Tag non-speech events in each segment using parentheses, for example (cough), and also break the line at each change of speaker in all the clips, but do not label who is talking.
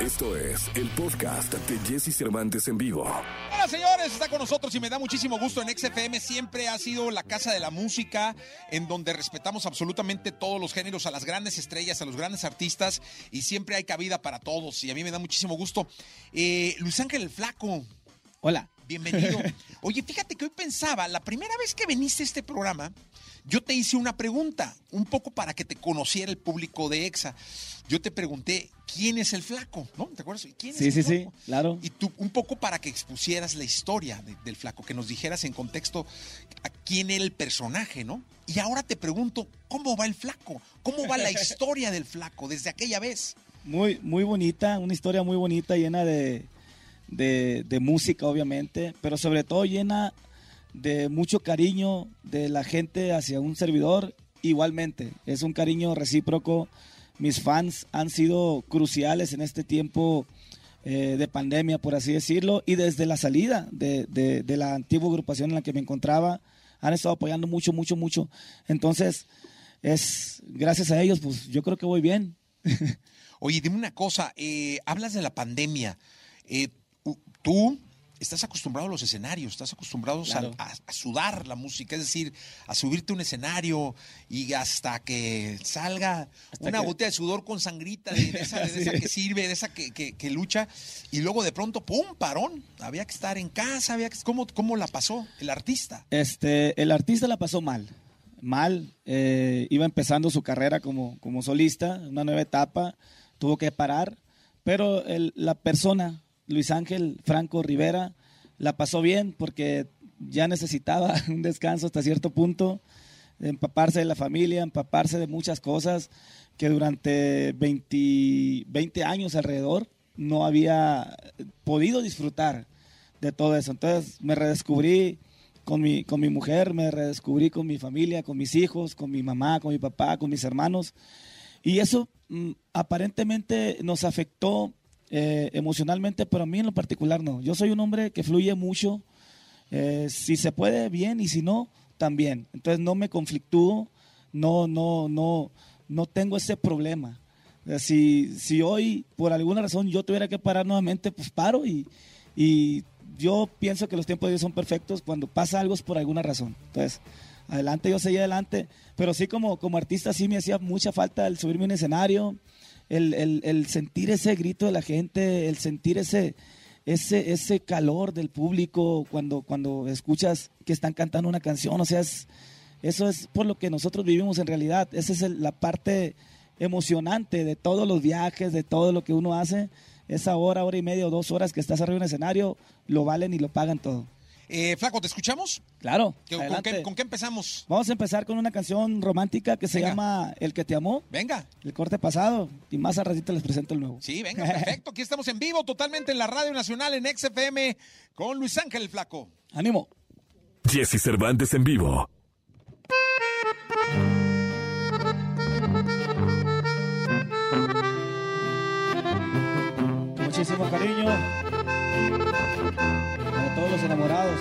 Esto es el podcast de Jesse Cervantes en vivo.
Hola señores, está con nosotros y me da muchísimo gusto en XFM. Siempre ha sido la casa de la música en donde respetamos absolutamente todos los géneros, a las grandes estrellas, a los grandes artistas y siempre hay cabida para todos y a mí me da muchísimo gusto. Eh, Luis Ángel el Flaco.
Hola.
Bienvenido. (laughs) Oye, fíjate que hoy pensaba, la primera vez que viniste a este programa, yo te hice una pregunta, un poco para que te conociera el público de EXA. Yo te pregunté, ¿quién es el flaco? ¿No? ¿Te acuerdas? ¿Quién
sí,
es
sí,
el flaco?
sí, claro.
Y tú, un poco para que expusieras la historia de- del flaco, que nos dijeras en contexto a quién era el personaje, ¿no? Y ahora te pregunto, ¿cómo va el flaco? ¿Cómo va la (laughs) historia del flaco desde aquella vez?
Muy, muy bonita, una historia muy bonita, llena de, de, de música, obviamente, pero sobre todo llena de mucho cariño de la gente hacia un servidor. Igualmente, es un cariño recíproco. Mis fans han sido cruciales en este tiempo eh, de pandemia, por así decirlo, y desde la salida de, de- de la antigua agrupación en la que me encontraba, han estado apoyando mucho, mucho, mucho. Entonces, es gracias a ellos, pues yo creo que voy bien. (laughs)
Oye, dime una cosa, eh, hablas de la pandemia. Eh, tú estás acostumbrado a los escenarios, estás acostumbrado a-
Claro.
a, a sudar la música, es decir, a subirte a un escenario y hasta que salga
Hasta
una
que-
gota de sudor con sangrita, de, de esa, de (laughs) esa
Sí.
que sirve, de esa que, que- que lucha, y luego de pronto, ¡pum!, parón. Había que estar en casa, había que... ¿Cómo, cómo la pasó el artista?
Este, el artista la pasó mal, mal. eh, iba empezando su carrera como, como solista, una nueva etapa, tuvo que parar, pero el- la persona, Luis Ángel Franco Rivera, la pasó bien porque ya necesitaba (laughs) un descanso hasta cierto punto, empaparse de la familia, empaparse de muchas cosas que durante 20, 20 años alrededor no había podido disfrutar de todo eso. Entonces me redescubrí con mi, con mi mujer, me redescubrí con mi familia, con mis hijos, con mi mamá, con mi papá, con mis hermanos. Y eso mm, aparentemente nos afectó eh, emocionalmente, pero a mí en lo particular no. Yo soy un hombre que fluye mucho. eh, si se puede, bien, y si no, también. Entonces no me conflictúo, no, no, no, no tengo ese problema. Si, si hoy, por alguna razón, yo tuviera que parar nuevamente, pues paro y, y yo pienso que los tiempos de Dios son perfectos. Cuando pasa algo es por alguna razón. Entonces, adelante, yo seguí adelante. Pero sí, como, como artista, sí me hacía mucha falta el subirme a escenario, el, el- el sentir ese grito de la gente, el sentir ese, ese, ese calor del público cuando, cuando escuchas que están cantando una canción. O sea, es- eso es por lo que nosotros vivimos en realidad. Esa es el- la parte emocionante de todos los viajes, de todo lo que uno hace. Esa hora, hora y media o dos horas que estás arriba en un escenario, lo valen y lo pagan todo.
Eh, Flaco, ¿te escuchamos?
Claro.
¿Qué- ¿Con qué, con qué empezamos?
Vamos a empezar con una canción romántica que se
Venga.
llama El que te amó,
Venga.
el corte pasado, y más al ratito les presento el nuevo.
Sí, venga, perfecto. (laughs) Aquí estamos en vivo, totalmente en la Radio Nacional, en XFM, con Luis Ángel el Flaco.
¡Ánimo!
Jesse Cervantes en vivo.
Muchísimo cariño los enamorados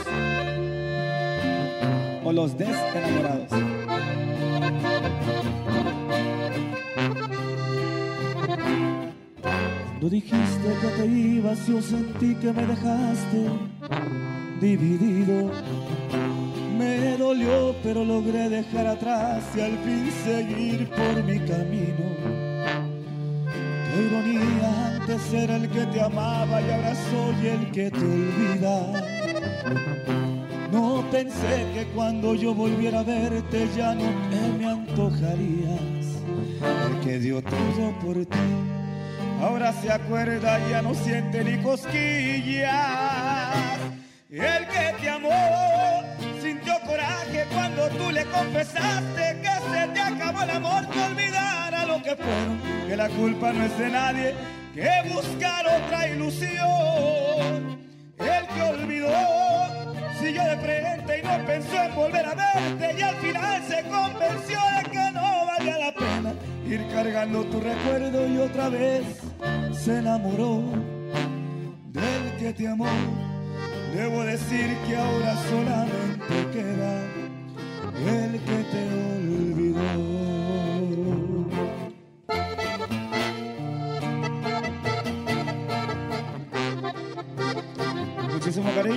o los desenamorados. Cuando dijiste que te ibas, yo sentí que me dejaste dividido. Me dolió, pero logré dejar atrás y al fin seguir por mi camino. Ironía, antes era el que te amaba y ahora soy el que te olvida. No pensé que cuando yo volviera a verte ya no te me antojarías. El que dio todo por ti, ahora se acuerda ya no siente ni cosquillas. El que te amó sintió coraje cuando tú le confesaste que se te acabó el amor, que olvidara que fueron, que la culpa no es de nadie, que buscar otra ilusión. El que olvidó siguió de frente y no pensó en volver a verte y al final se convenció de que no valía la pena ir cargando tu recuerdo y otra vez se enamoró del que te amó. Debo decir que ahora solamente queda el Lo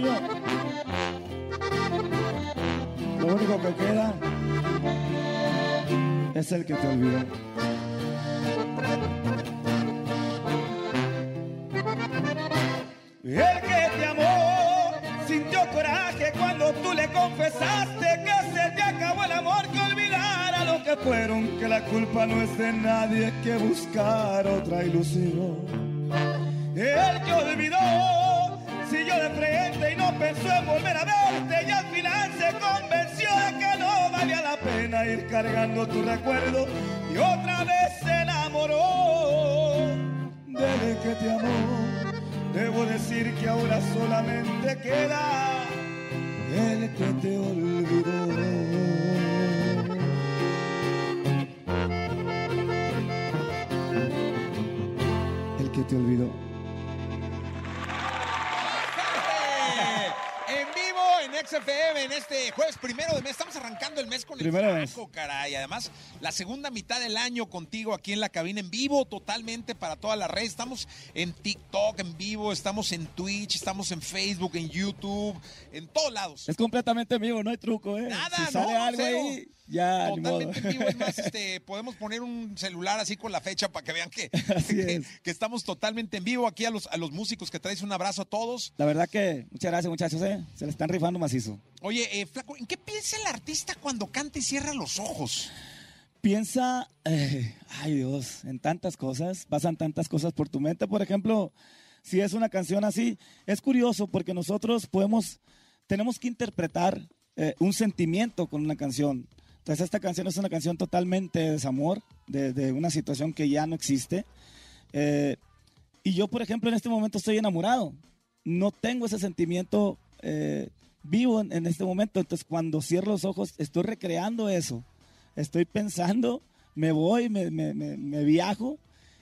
único que queda es el que te olvidó. El que te amó sintió coraje cuando tú le confesaste que se te acabó el amor, que olvidara lo que fueron, que la culpa no es de nadie, que buscar otra ilusión. Pensó en volver a verte y al final se convenció de que no valía la pena ir cargando tu recuerdo y otra vez se enamoró del que te amó. Debo decir que ahora solamente queda el que te olvidó. El que te olvidó.
XFM en este jueves primero de mes. Estamos arrancando el mes con el
de mes.
Flaco, caray. Además, la segunda mitad del año contigo aquí en la cabina en vivo totalmente para toda la red. Estamos en TikTok en vivo, estamos en Twitch, estamos en Facebook, en YouTube, en todos lados.
Es completamente vivo, no hay truco, ¿eh?
Nada,
si sale
no,
algo
cero.
ahí, ya.
Totalmente en vivo. Es más, este, podemos poner un celular así con la fecha para que vean que, (laughs) que,
es.
que estamos totalmente en vivo. Aquí a los, a los músicos que traes un abrazo a todos.
La verdad que, muchas gracias, muchachos, ¿eh? Se le están rifando macizo.
Oye, eh, Flaco, ¿en qué piensa el artista cuando canta y cierra los ojos?
Piensa, eh, ay Dios, en tantas cosas, pasan tantas cosas por tu mente. Por ejemplo, si es una canción así, es curioso porque nosotros podemos, tenemos que interpretar un sentimiento con una canción. Entonces esta canción es una canción totalmente de desamor, de, de una situación que ya no existe. Eh, y yo, por ejemplo, en este momento estoy enamorado. No tengo ese sentimiento eh, vivo en, en este momento. Entonces, cuando cierro los ojos, estoy recreando eso. Estoy pensando, me voy, me, me- me- me viajo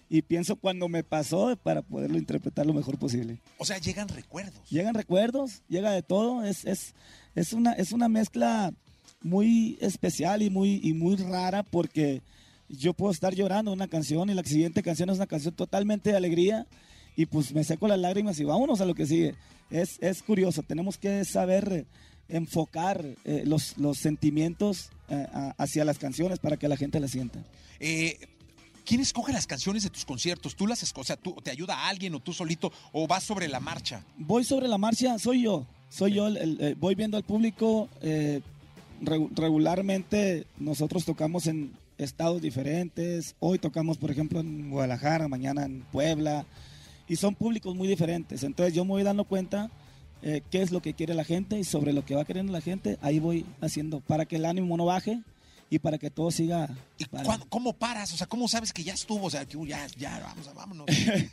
y pienso cuando me pasó para poderlo interpretar lo mejor posible.
O sea, llegan recuerdos.
Llegan recuerdos, llega de todo. Es, es, es, una, es una mezcla muy especial y muy, y muy rara porque yo puedo estar llorando una canción y la siguiente canción es una canción totalmente de alegría y pues me seco las lágrimas y vámonos a lo que sigue. Es, es curioso, tenemos que saber enfocar eh, los, los sentimientos eh, a- hacia las canciones para que la gente las sienta.
Eh, ¿Quién escoge las canciones de tus conciertos? ¿Tú las escoges? O sea, ¿tú, ¿te ayuda a alguien o tú solito o vas sobre la marcha?
Voy sobre la marcha, soy yo. Soy yo, el- el- el- voy viendo al público. Regu- regularmente nosotros tocamos en estados diferentes. Hoy tocamos, por ejemplo, en Guadalajara, mañana en Puebla. Y son públicos muy diferentes. Entonces yo me voy dando cuenta eh, qué es lo que quiere la gente y sobre lo que va queriendo la gente, ahí voy haciendo para que el ánimo no baje y para que todo siga.
¿Y cómo paras? O sea, ¿cómo sabes que ya estuvo? O sea, que ya, ya, vamos, vámonos.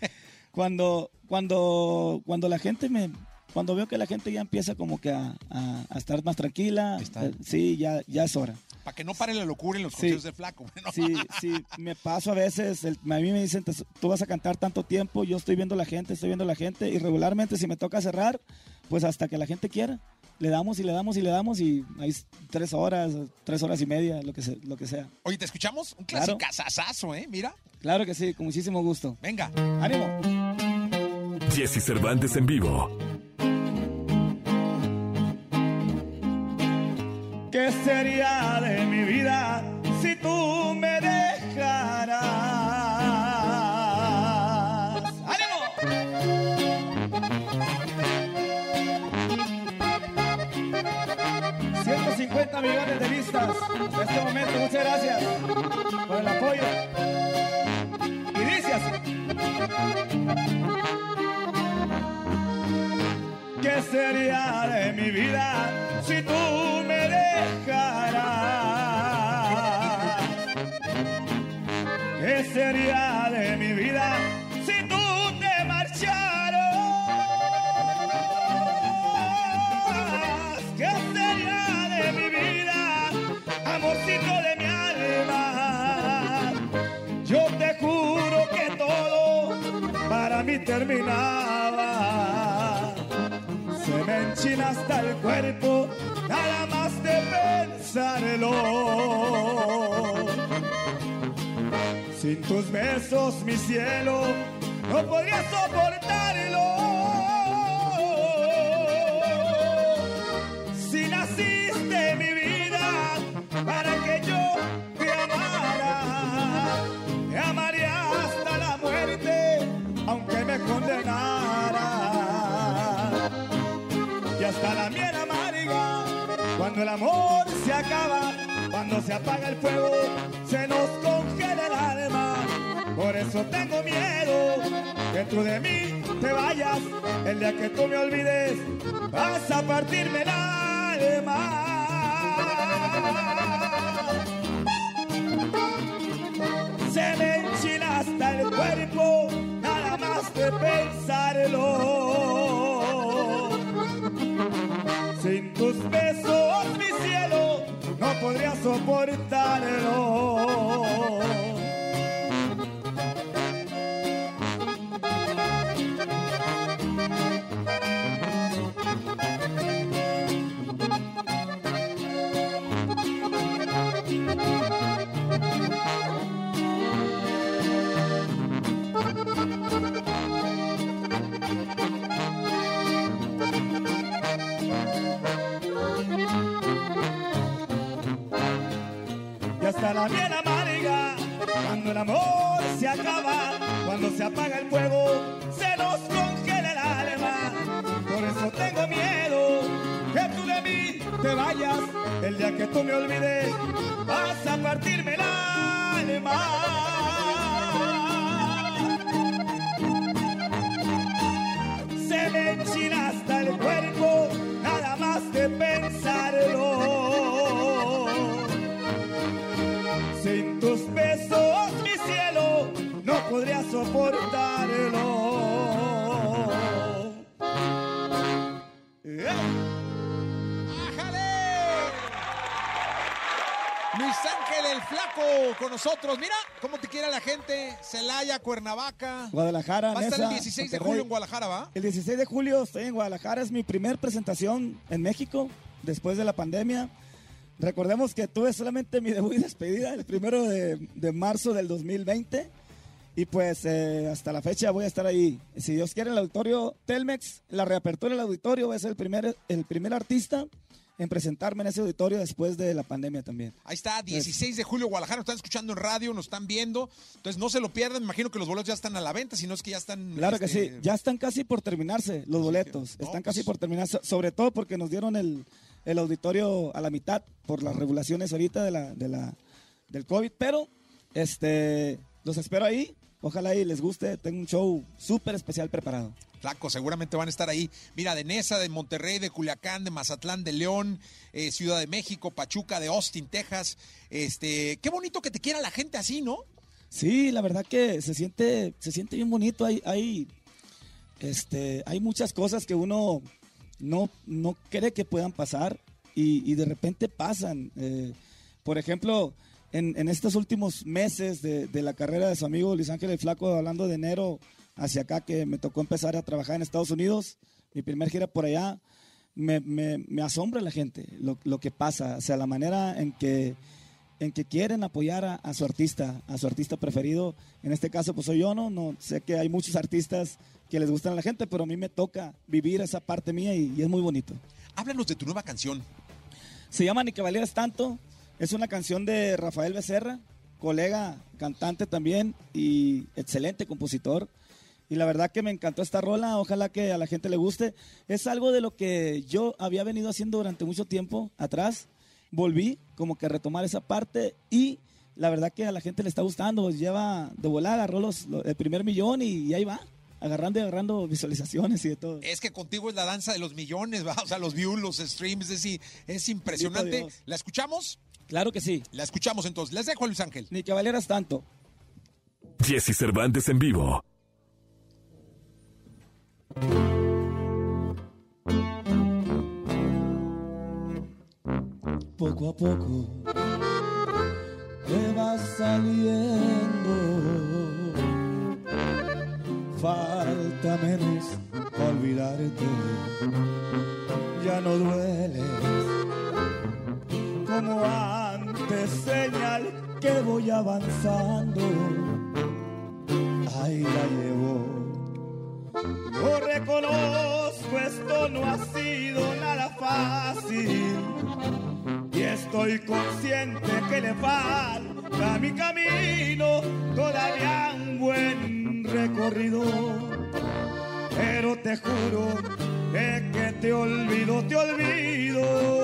(laughs)
cuando, cuando, cuando la gente me, cuando veo que la gente ya empieza como que a, a- a estar más tranquila, eh, sí, ya, ya es hora.
Para que no pare la locura en los
Sí.
conciertos de Flaco. (laughs) Bueno,
Sí, sí, me paso a veces, el- a mí me dicen, "Te- tú vas a cantar tanto tiempo, yo estoy viendo la gente, estoy viendo la gente, y regularmente si me toca cerrar, pues hasta que la gente quiera, le damos y le damos y le damos, y hay tres horas, tres horas y media, lo que, se- lo que sea.
Oye, ¿te escuchamos? Un
Claro.
clásico ¿eh? Mira,
Claro que sí, con muchísimo gusto.
venga.
¡Ánimo!
Jesse Cervantes en vivo.
¡150 millones de vistas en este momento! Muchas gracias por el apoyo. Y dice así. ¿Qué sería de mi vida si tú terminaba. Se me enchina hasta el cuerpo, nada más de pensarlo. Sin tus besos, mi cielo, no podría soportarlo.
Cuando el amor se acaba, cuando se apaga el fuego, se nos congela el alma. Por eso tengo miedo que tú de mí te vayas. El día que tú me olvides, vas a partirme el alma. Se me enchina hasta el cuerpo, nada más de pensarlo. Podría soportarlo. Vas a partirme el alma. Se me enchina hasta el cuerpo, nada más de pensarlo. Sin tus besos, mi cielo, no podría soportarlo.
Flaco con nosotros. Mira cómo te quiere la gente. Celaya, Cuernavaca.
Guadalajara,
Va a estar el
Nesa,
16 de julio en Guadalajara, ¿va?
El 16 de julio estoy en Guadalajara, es mi primer presentación en México después de la pandemia. Recordemos que tuve solamente mi debut y despedida el primero de, de marzo del 2020 y pues eh, hasta la fecha voy a estar ahí. Si Dios quiere, el auditorio Telmex, la reapertura del auditorio, voy a ser el primer, el primer artista en presentarme en ese auditorio después de la pandemia también.
Ahí está, 16 de julio, Guadalajara. Nos están escuchando en radio, nos están viendo. Entonces no se lo pierdan. Me imagino que los boletos ya están a la venta, si no es que ya están.
Claro que
este,
sí, ya están casi por terminarse los boletos,
No,
están
pues-
casi por terminarse, sobre todo porque nos dieron el, el auditorio a la mitad por las regulaciones ahorita de la, de la, del COVID, pero este, los espero ahí, ojalá y les guste, tengo un show súper especial preparado.
Flaco, seguramente van a estar ahí. Mira, de Nesa, de Monterrey, de Culiacán, de Mazatlán, de León, eh, Ciudad de México, Pachuca, de Austin, Texas. Este, qué bonito que te quiera la gente así, ¿no?
Sí, la verdad que se siente, se siente bien bonito. Hay, hay, este, hay muchas cosas que uno no, no cree que puedan pasar y, y de repente pasan. Eh, por ejemplo, en, en estos últimos meses de, de la carrera de su amigo Luis Ángel el Flaco, hablando de enero hacia acá, que me tocó empezar a trabajar en Estados Unidos, mi primer gira por allá, me, me- me asombra la gente, lo, lo que pasa, o sea, la manera en que en que quieren apoyar a, a su artista, a su artista preferido. En este caso, pues soy yo, ¿no? no sé que hay muchos artistas que les gustan a la gente, pero a mí me toca vivir esa parte mía y, y es muy bonito.
Háblanos de tu nueva canción.
Se llama Ni que valieras tanto. Es una canción de Rafael Becerra, colega, cantante también y excelente compositor. Y la verdad que me encantó esta rola, ojalá que a la gente le guste. Es algo de lo que yo había venido haciendo durante mucho tiempo atrás. Volví como que a retomar esa parte y la verdad que a la gente le está gustando. Lleva de volada, agarró los, lo- el primer millón y, y ahí va, agarrando y agarrando (laughs) visualizaciones y de todo.
Es que contigo es la danza de los millones, ¿va? O sea, los views, los streams, es, impresionante. ¿La escuchamos?
Claro que sí,
La escuchamos entonces. Les dejo a Luis Ángel.
ni que valieras tanto.
Jesse Cervantes en vivo.
poco a poco te vas saliendo. Falta menos olvidarte, ya no dueles como antes, señal que voy avanzando. Ahí la llevo. Lo reconozco, esto no ha sido nada fácil. Y estoy consciente que le falta a mi camino todavía un buen recorrido. Pero te juro que, que te olvido, te olvido.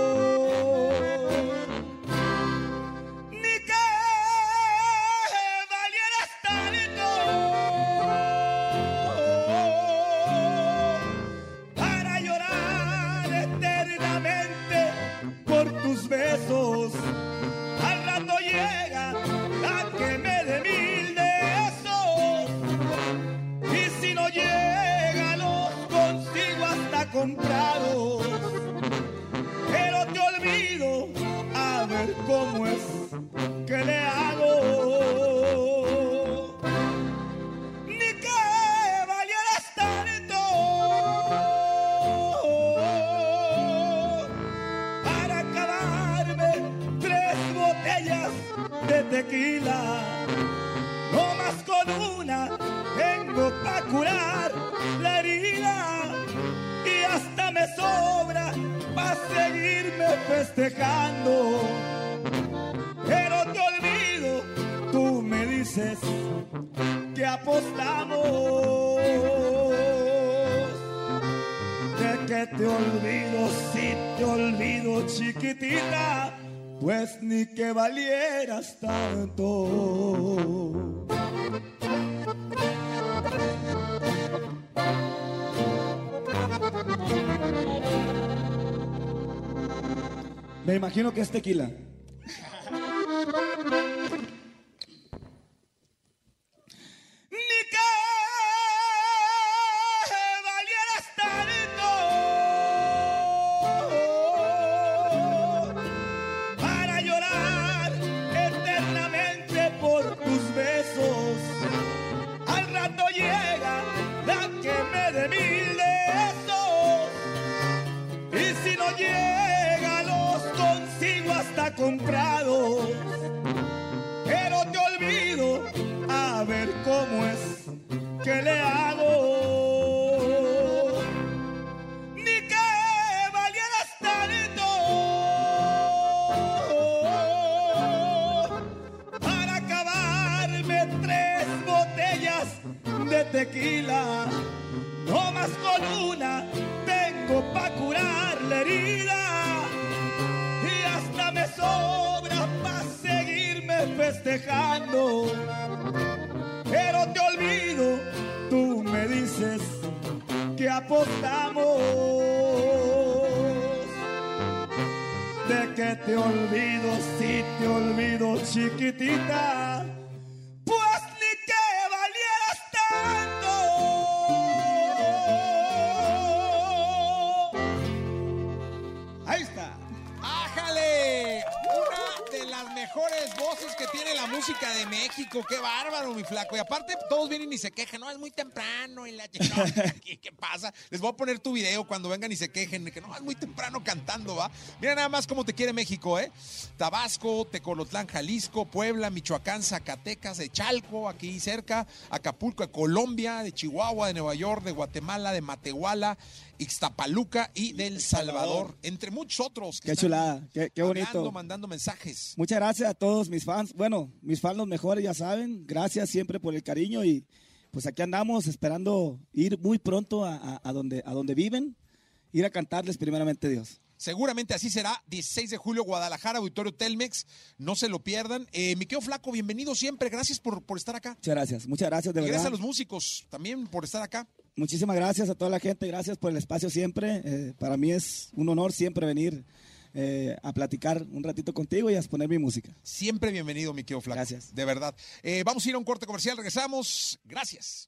Que te olvido, si te olvido, chiquitita, pues ni que valieras tanto. Me imagino que es tequila. Tengo pa' curar la herida. Y hasta me sobra pa' seguirme festejando. Pero te olvido, tú me dices que apostamos. De que te olvido, si te olvido, chiquitita.
Mejores voces que tiene la música de México. ¡Qué bárbaro, mi flaco! Y aparte, todos vienen y se quejan. No, es muy temprano. Y la... (laughs) ¿Qué, ¿Qué pasa? Les voy a poner tu video cuando vengan y se quejen. Que no, es muy temprano cantando, ¿va? Mira nada más cómo te quiere México, ¿eh? Tabasco, Tecolotlán, Jalisco, Puebla, Michoacán, Zacatecas, de Chalco, aquí cerca, Acapulco, de Colombia, de Chihuahua, de Nueva York, de Guatemala, de Matehuala, Ixtapaluca y del Salvador, entre muchos otros. que
Qué chulada, qué, qué bonito.
hablando, mandando mensajes.
Muchas gracias a todos mis fans. Bueno, mis fans los mejores, ya saben. Gracias siempre por el cariño y pues aquí andamos esperando ir muy pronto a, a- a donde, a donde viven, ir a cantarles primeramente Dios.
Seguramente así será. 16 de julio, Guadalajara, Auditorio Telmex. No se lo pierdan. Eh, mi querido Flaco, bienvenido siempre. Gracias por, por estar acá.
Muchas gracias, muchas gracias de
Y
verdad.
gracias a los músicos también por estar acá.
Muchísimas gracias a toda la gente, gracias por el espacio siempre. Eh, para mí es un honor siempre venir eh, a platicar un ratito contigo y a exponer mi música.
Siempre bienvenido, mi querido Flaco.
Gracias.
De verdad. Eh, vamos a ir a un corte comercial. Regresamos. Gracias.